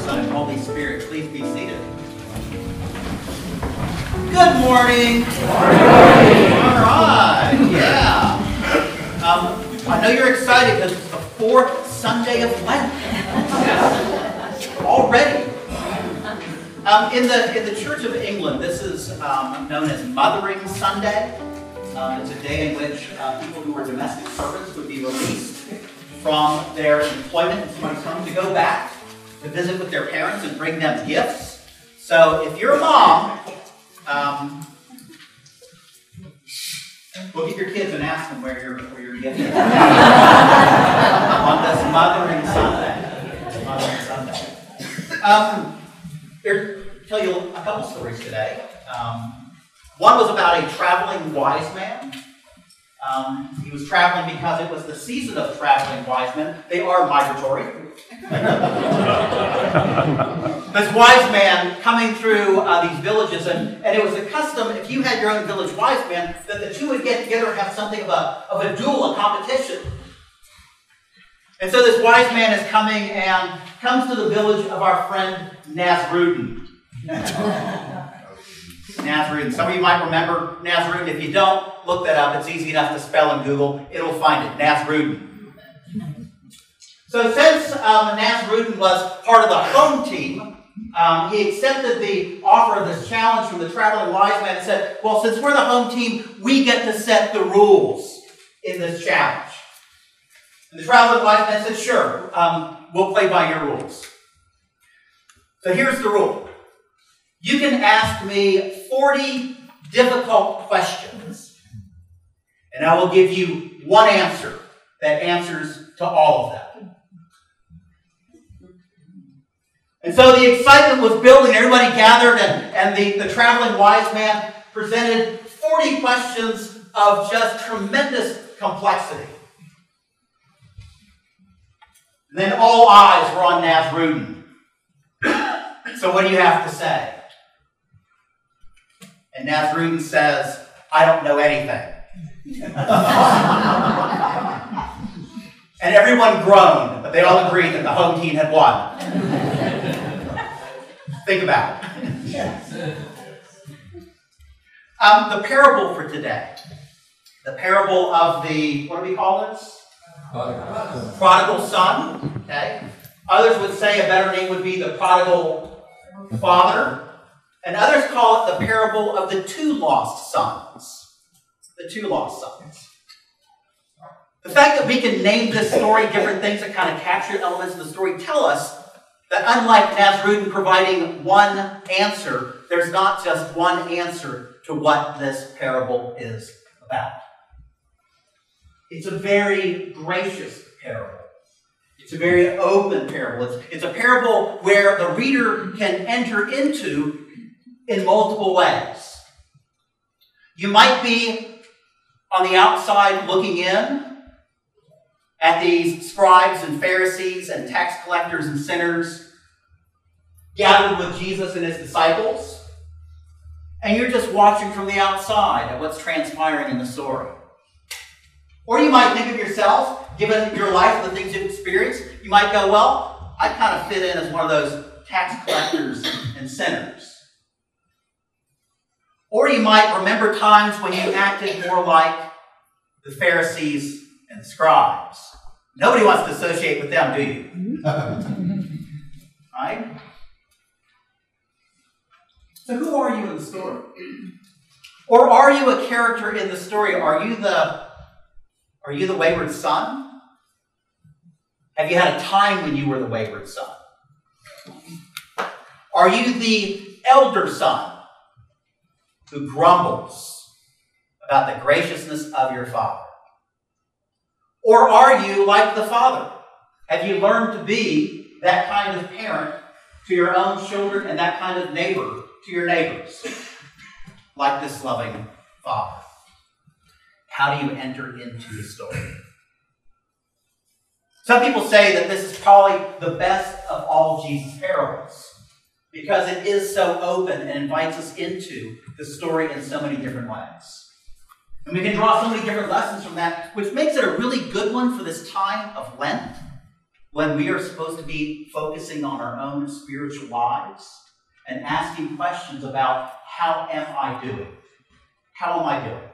Son, and Holy Spirit. Please be seated. Good morning. All right. Yeah. Um, I know you're excited because it's the fourth Sunday of Lent. Already. Um, in the in the Church of England, this is um, known as Mothering Sunday. Um, it's a day in which uh, people who were domestic servants would be released from their employment and somebody's to go back to visit with their parents and bring them gifts. So if you're a mom, um, look at your kids and ask them where your where your gift is on this Mothering Sunday. Mothering Sunday. Um, tell you a couple stories today. Um, one was about a traveling wise man. Um, he was traveling because it was the season of traveling wise men. They are migratory. this wise man coming through uh, these villages, and, and it was a custom, if you had your own village wise man, that the two would get together and have something of a, of a duel, a competition. And so this wise man is coming and comes to the village of our friend Nasrudin. Nasrudin. Some of you might remember Nasrudin. If you don't, look that up. It's easy enough to spell in Google. It'll find it. Nasrudin. So since um, Nasrudin was part of the home team, um, he accepted the offer of this challenge from the traveling wise man and said, Well, since we're the home team, we get to set the rules in this challenge. And the traveling wise man said, Sure, um, we'll play by your rules. So here's the rule you can ask me 40 difficult questions, and I will give you one answer that answers to all of them. And so the excitement was building, everybody gathered, and, and the, the traveling wise man presented 40 questions of just tremendous complexity. And then all eyes were on Nasrudin. So what do you have to say? And Nasrudin says, I don't know anything. and everyone groaned, but they all agreed that the home team had won. Think about it. Um, the parable for today. The parable of the, what do we call this? Prodigal, prodigal son. Okay. Others would say a better name would be the prodigal father. And others call it the parable of the two lost sons. The two lost sons. The fact that we can name this story different things that kind of capture elements of the story tell us that unlike Nasrudin providing one answer, there's not just one answer to what this parable is about. It's a very gracious parable. It's a very open parable. It's, it's a parable where the reader can enter into in multiple ways. You might be on the outside looking in at these scribes and Pharisees and tax collectors and sinners gathered with Jesus and his disciples, and you're just watching from the outside at what's transpiring in the story. Or you might think of yourself, given your life and the things you've experienced, you might go, well, I kind of fit in as one of those tax collectors and sinners. Or you might remember times when you acted more like the Pharisees and the scribes. Nobody wants to associate with them, do you? right? So who are you in the story? Or are you a character in the story? Are you the are you the wayward son? Have you had a time when you were the wayward son? Are you the elder son who grumbles about the graciousness of your Father? Or are you like the Father? Have you learned to be that kind of parent to your own children and that kind of neighbor to your neighbors? Like this loving Father. How do you enter into the story? Some people say that this is probably the best of all Jesus' parables because it is so open and invites us into the story in so many different ways. And we can draw so many different lessons from that, which makes it a really good one for this time of Lent. when we are supposed to be focusing on our own spiritual lives and asking questions about how am I doing? How am I doing?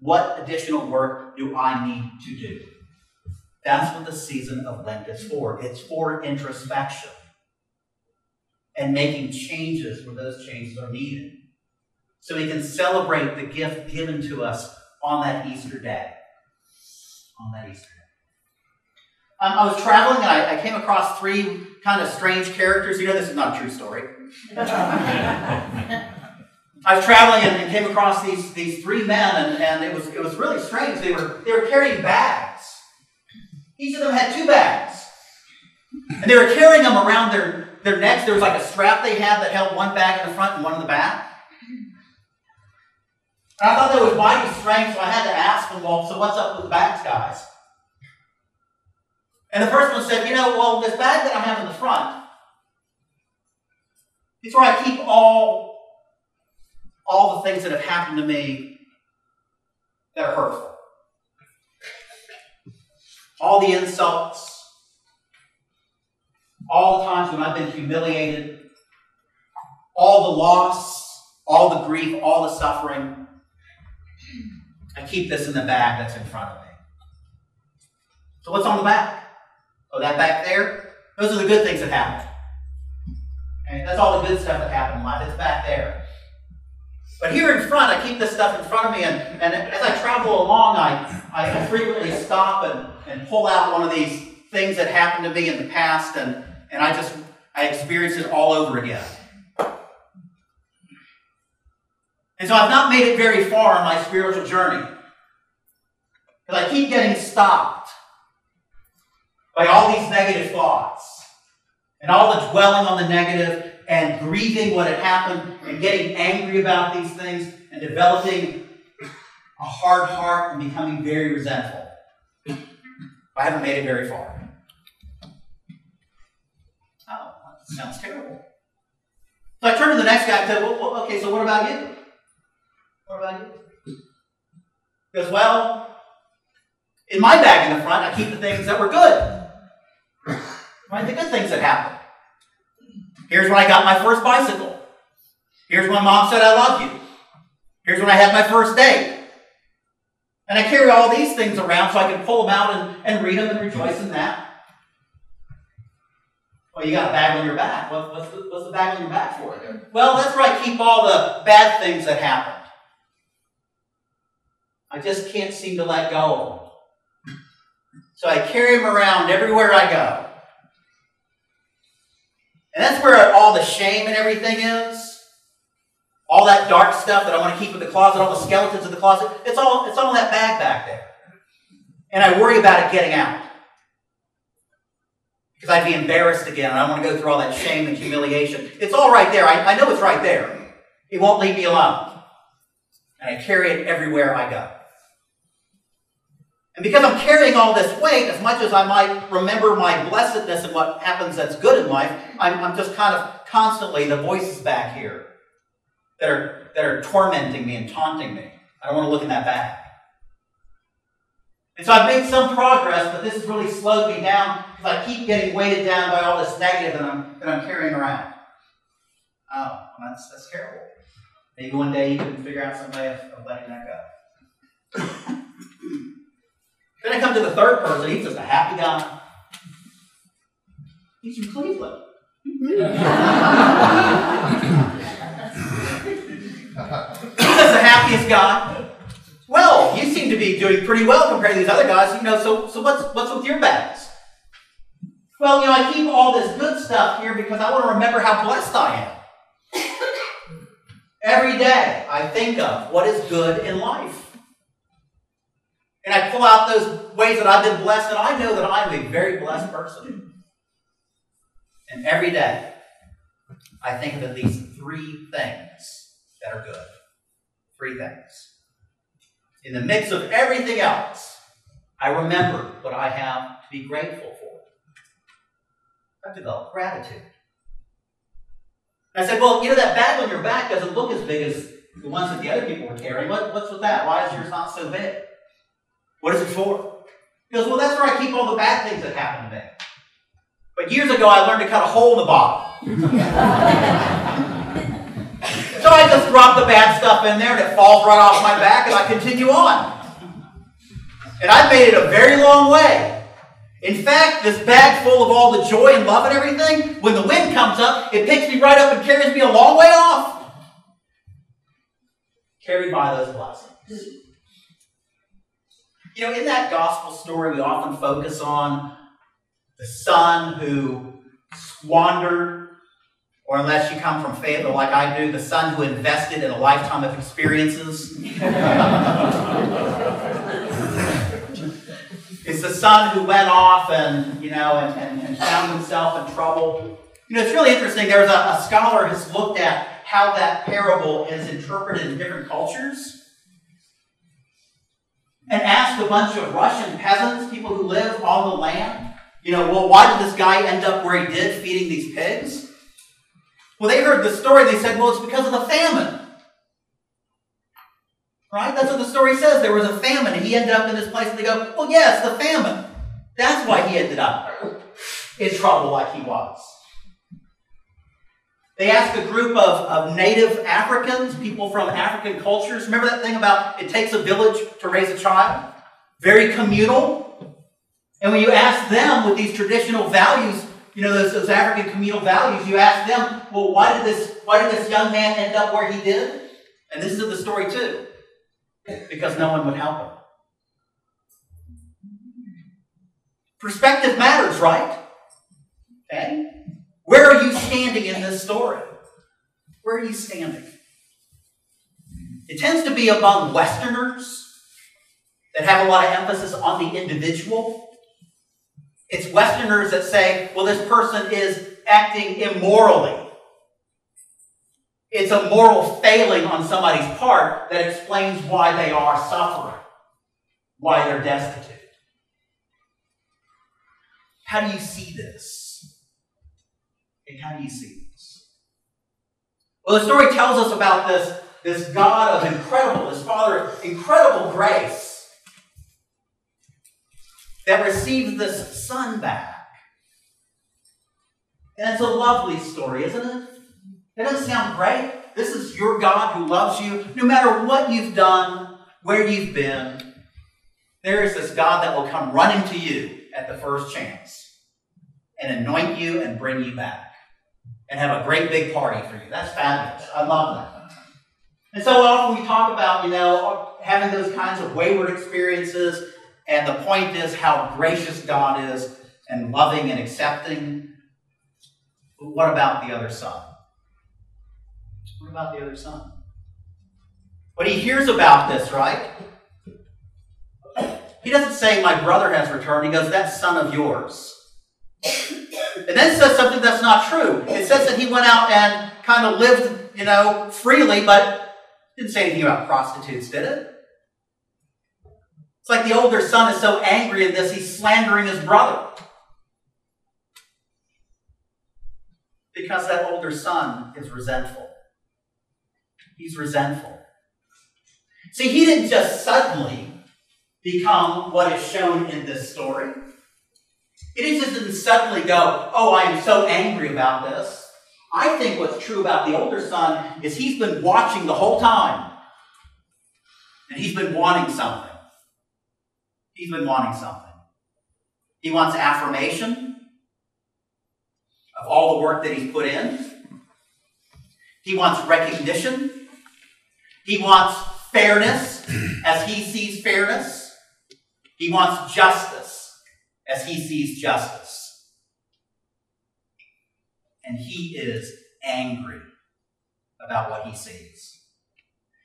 What additional work do I need to do? That's what the season of Lent is for. It's for introspection and making changes where those changes are needed. So we can celebrate the gift given to us on that Easter day. On that Easter day. Um, I was traveling and I, I, came across three kind of strange characters. You know, this is not a true story. I was traveling and, and, came across these, these three men, and, and it was it was really strange. They were they were carrying bags. Each of them had two bags, and they were carrying them around their their necks. There was like a strap they had that held one bag in the front and one in the back. And I thought that was mighty strange, so I had to ask them, well, so what's up with the bags, guys? And the first one said, you know, well, this bag that I have in the front, it's where I keep all, all the things that have happened to me that are hurtful. All the insults, all the times when I've been humiliated, all the loss, all the grief, all the suffering. I keep this in the bag that's in front of me. So what's on the back? Oh, that back there? Those are the good things that happen. Okay? That's all the good stuff that happened in life. It's back there. But here in front, I keep this stuff in front of me, and, and as I travel along, I, I frequently stop and, and pull out one of these things that happened to me in the past, and, and I just I experience it all over again. And so I've not made it very far on my spiritual journey. Because I keep getting stopped by all these negative thoughts and all the dwelling on the negative and grieving what had happened and getting angry about these things and developing a hard heart and becoming very resentful. I haven't made it very far. Oh, that sounds terrible. So I turned to the next guy and said, well, okay, so what about you? What about you? He goes, well, in my bag in the front, I keep the things that were good. Right? The good things that happened. Here's when I got my first bicycle. Here's when mom said, I love you. Here's when I had my first date. And I carry all these things around so I can pull them out and, and read them and rejoice in that. Well, you got a bag on your back. What, what's, the, what's the bag on your back for? Well, that's where I keep all the bad things that happened. I just can't seem to let go of them. So I carry them around everywhere I go. And that's where all the shame and everything is. All that dark stuff that I want to keep in the closet, all the skeletons in the closet, it's all, it's all in that bag back there. And I worry about it getting out. Because I'd be embarrassed again, and I want to go through all that shame and humiliation. It's all right there. I, I know it's right there. It won't leave me alone. And I carry it everywhere I go. And because I'm carrying all this weight, as much as I might remember my blessedness and what happens that's good in life, I'm, I'm just kind of constantly, the voices back here that are, that are tormenting me and taunting me. I don't want to look in that bag. And so I've made some progress, but this has really slowed me down because I keep getting weighted down by all this negative that I'm, that I'm carrying around. Oh, that's, that's terrible. Maybe one day you can figure out some way of, of letting that go. Then I come to the third person. He's just a happy guy. He's from Cleveland. He's just the happiest guy. Well, you seem to be doing pretty well compared to these other guys. You know, so so what's what's with your bags? Well, you know, I keep all this good stuff here because I want to remember how blessed I am. Every day I think of what is good in life. And I pull out those ways that I've been blessed, and I know that I'm a very blessed person. And every day, I think of at least three things that are good. Three things. In the midst of everything else, I remember what I have to be grateful for. I've developed gratitude. I said, well, you know, that bag on your back doesn't look as big as the ones that the other people were carrying. What, what's with that? Why is yours not so big? What is it for? He goes, Well, that's where I keep all the bad things that happen to me. But years ago, I learned to cut a hole in the bottom. I just drop the bad stuff in there and it falls right off my back and I continue on. And I've made it a very long way. In fact, this bag full of all the joy and love and everything, when the wind comes up, it picks me right up and carries me a long way off. Carried by those blessings. You know, in that gospel story, we often focus on the son who squandered, or unless you come from Fayetteville like I do, the son who invested in a lifetime of experiences. It's the son who went off and, you know, and, and, and found himself in trouble. You know, it's really interesting. There's a, a scholar who's looked at how that parable is interpreted in different cultures and asked a bunch of Russian peasants, people who live on the land, you know, well, why did this guy end up where he did feeding these pigs? Well, they heard the story. They said, well, it's because of the famine. Right? That's what the story says. There was a famine, and he ended up in this place, and they go, well, yes, the famine. That's why he ended up in trouble like he was. They asked a group of, of native Africans, people from African cultures. Remember that thing about it takes a village to raise a child? Very communal. And when you ask them with these traditional values, you know, those, those African communal values, you ask them, well, why did this why did this young man end up where he did? And this is the story too because no one would help him. Perspective matters, right? Okay? Where are you standing in this story? Where are you standing? It tends to be among Westerners that have a lot of emphasis on the individual. It's Westerners that say, well, this person is acting immorally. It's a moral failing on somebody's part that explains why they are suffering, why they're destitute. How do you see this? And how do you see this? Well, the story tells us about this, this God of incredible, this Father of incredible grace that receives this son back. And it's a lovely story, isn't it? It doesn't sound great. This is your God who loves you. No matter what you've done, where you've been, there is this God that will come running to you at the first chance and anoint you and bring you back and have a great big party for you. That's fabulous. I love that. And so often we talk about, you know, having those kinds of wayward experiences, and the point is how gracious God is and loving and accepting. But what about the other son? What about the other son? When he hears about this, right? He doesn't say, My brother has returned. He goes, That son of yours. And then says something that's not true. It says that he went out and kind of lived, you know, freely, but didn't say anything about prostitutes, did it? It's like the older son is so angry in this, he's slandering his brother. Because that older son is resentful. He's resentful. See, he didn't just suddenly become what is shown in this story. He just didn't suddenly go, Oh, I am so angry about this. I think what's true about the older son is he's been watching the whole time. And he's been wanting something. He's been wanting something. He wants affirmation of all the work that he's put in. He wants recognition he wants fairness as he sees fairness. He wants justice as he sees justice. And he is angry about what he sees.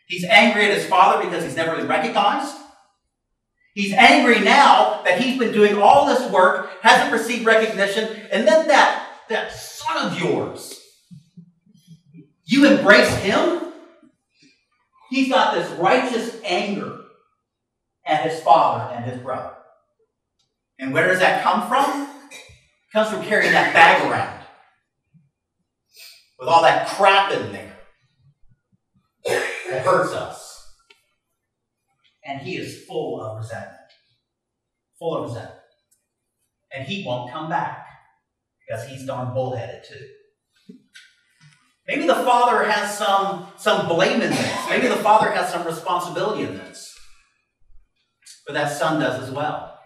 He's angry at his father because he's never been recognized. He's angry now that he's been doing all this work, hasn't received recognition, and then that, that son of yours, you embrace him? He's got this righteous anger at his father and his brother. And where does that come from? It comes from carrying that bag around with all that crap in there that hurts us. And he is full of resentment. Full of resentment. And he won't come back. because he's darn bullheaded too. Maybe the father has some, some blame in this. Maybe the father has some responsibility in this. But that son does as well.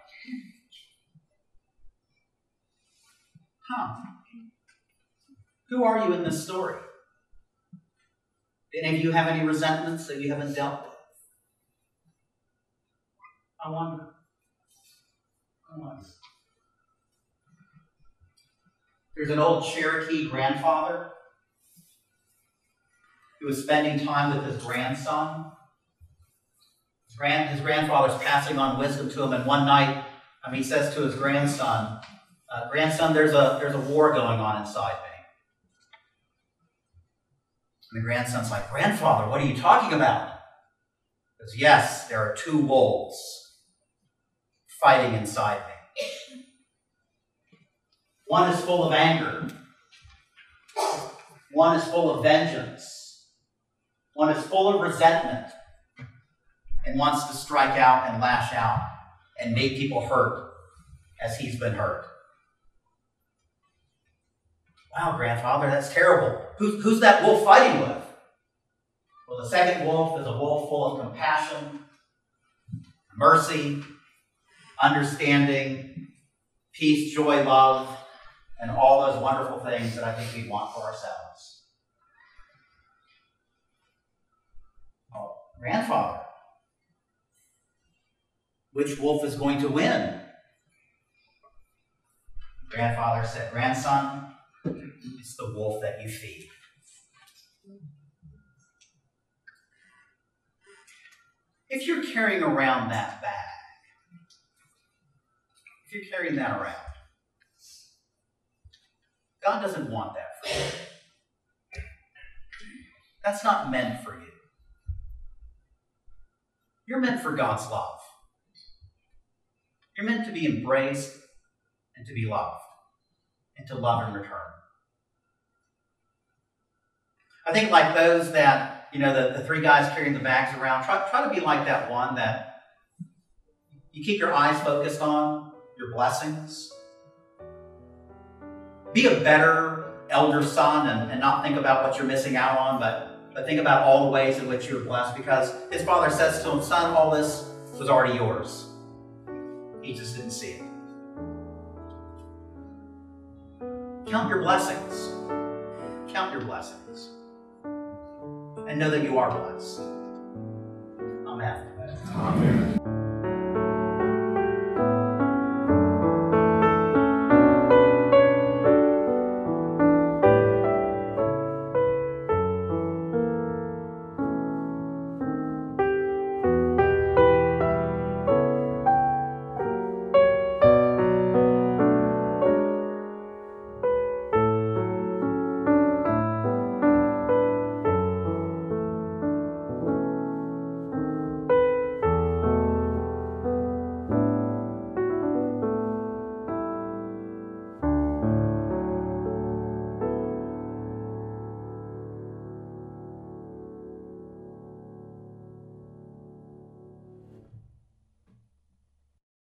Huh. Who are you in this story? Any of you have any resentments that you haven't dealt with? I wonder. I wonder. There's an old Cherokee grandfather who was spending time with his grandson. His, grand, his grandfather's passing on wisdom to him, and one night um, he says to his grandson, uh, Grandson, there's a, there's a war going on inside me. And the grandson's like, Grandfather, what are you talking about? He says, Yes, there are two wolves fighting inside me. One is full of anger. One is full of vengeance. One is full of resentment and wants to strike out and lash out and make people hurt as he's been hurt. Wow, grandfather, that's terrible. Who's, who's that wolf fighting with? Well, the second wolf is a wolf full of compassion, mercy, understanding, peace, joy, love, and all those wonderful things that I think we want for ourselves. Oh, grandfather, which wolf is going to win? Grandfather said, Grandson, it's the wolf that you feed. If you're carrying around that bag, if you're carrying that around, God doesn't want that for you. That's not meant for you. You're meant for God's love. You're meant to be embraced and to be loved and to love in return. I think like those that, you know, the, the three guys carrying the bags around, try, try to be like that one that you keep your eyes focused on your blessings. Be a better elder son and, and not think about what you're missing out on, but, but think about all the ways in which you're blessed because his father says to him, Son, all this was already yours. He just didn't see it. Count your blessings. Count your blessings. And know that you are blessed. Amen. Amen.